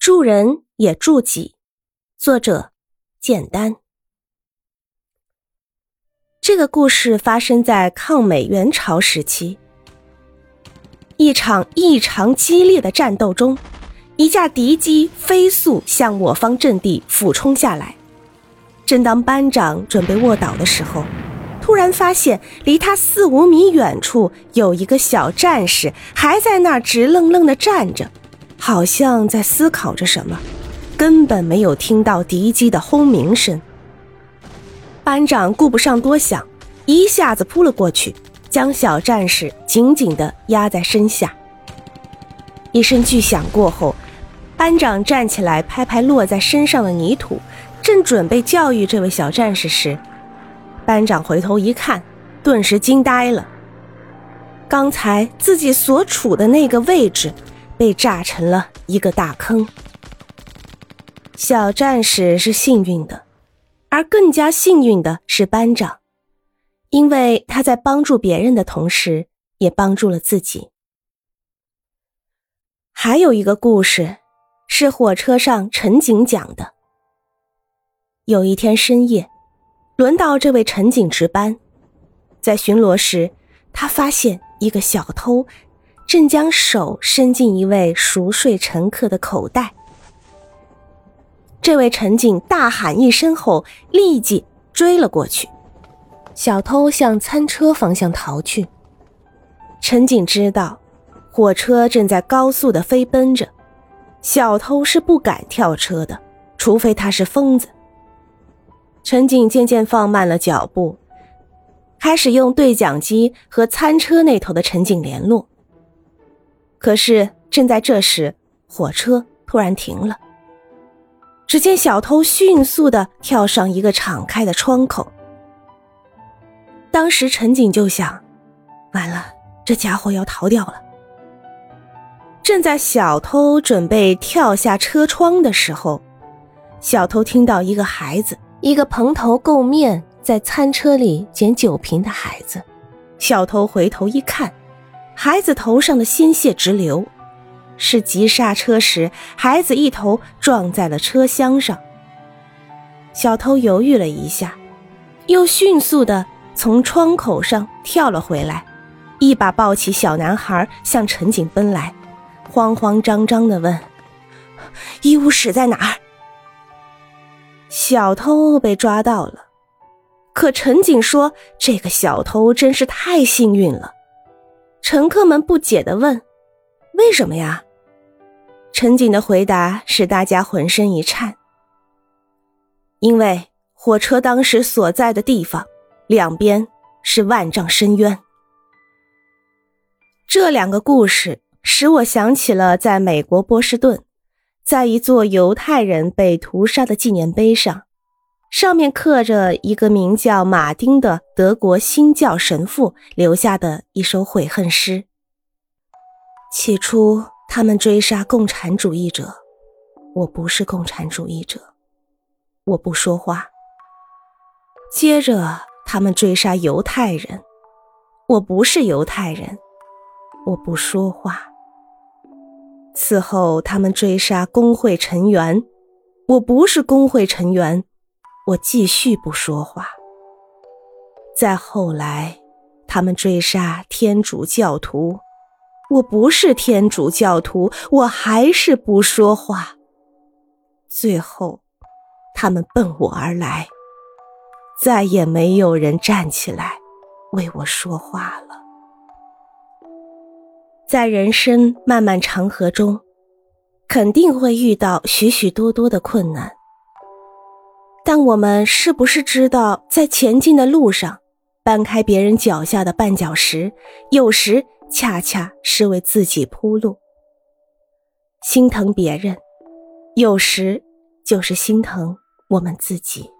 助人也助己。作者：简单。这个故事发生在抗美援朝时期，一场异常激烈的战斗中，一架敌机飞速向我方阵地俯冲下来。正当班长准备卧倒的时候，突然发现离他四五米远处有一个小战士还在那儿直愣愣的站着。好像在思考着什么，根本没有听到敌机的轰鸣声。班长顾不上多想，一下子扑了过去，将小战士紧紧地压在身下。一声巨响过后，班长站起来，拍拍落在身上的泥土，正准备教育这位小战士时，班长回头一看，顿时惊呆了。刚才自己所处的那个位置。被炸成了一个大坑。小战士是幸运的，而更加幸运的是班长，因为他在帮助别人的同时，也帮助了自己。还有一个故事，是火车上陈景讲的。有一天深夜，轮到这位陈景值班，在巡逻时，他发现一个小偷。正将手伸进一位熟睡乘客的口袋，这位乘警大喊一声后，立即追了过去。小偷向餐车方向逃去。乘警知道火车正在高速的飞奔着，小偷是不敢跳车的，除非他是疯子。乘警渐渐放慢了脚步，开始用对讲机和餐车那头的乘警联络。可是，正在这时，火车突然停了。只见小偷迅速的跳上一个敞开的窗口。当时陈景就想：完了，这家伙要逃掉了。正在小偷准备跳下车窗的时候，小偷听到一个孩子，一个蓬头垢面在餐车里捡酒瓶的孩子。小偷回头一看。孩子头上的鲜血直流，是急刹车时孩子一头撞在了车厢上。小偷犹豫了一下，又迅速的从窗口上跳了回来，一把抱起小男孩向陈景奔来，慌慌张张的问：“医务室在哪儿？”小偷被抓到了，可陈景说：“这个小偷真是太幸运了。”乘客们不解的问：“为什么呀？”陈景的回答使大家浑身一颤。因为火车当时所在的地方，两边是万丈深渊。这两个故事使我想起了在美国波士顿，在一座犹太人被屠杀的纪念碑上。上面刻着一个名叫马丁的德国新教神父留下的一首悔恨诗。起初，他们追杀共产主义者，我不是共产主义者，我不说话。接着，他们追杀犹太人，我不是犹太人，我不说话。此后，他们追杀工会成员，我不是工会成员。我继续不说话。再后来，他们追杀天主教徒，我不是天主教徒，我还是不说话。最后，他们奔我而来，再也没有人站起来为我说话了。在人生漫漫长河中，肯定会遇到许许多多的困难。但我们是不是知道，在前进的路上，搬开别人脚下的绊脚石，有时恰恰是为自己铺路。心疼别人，有时就是心疼我们自己。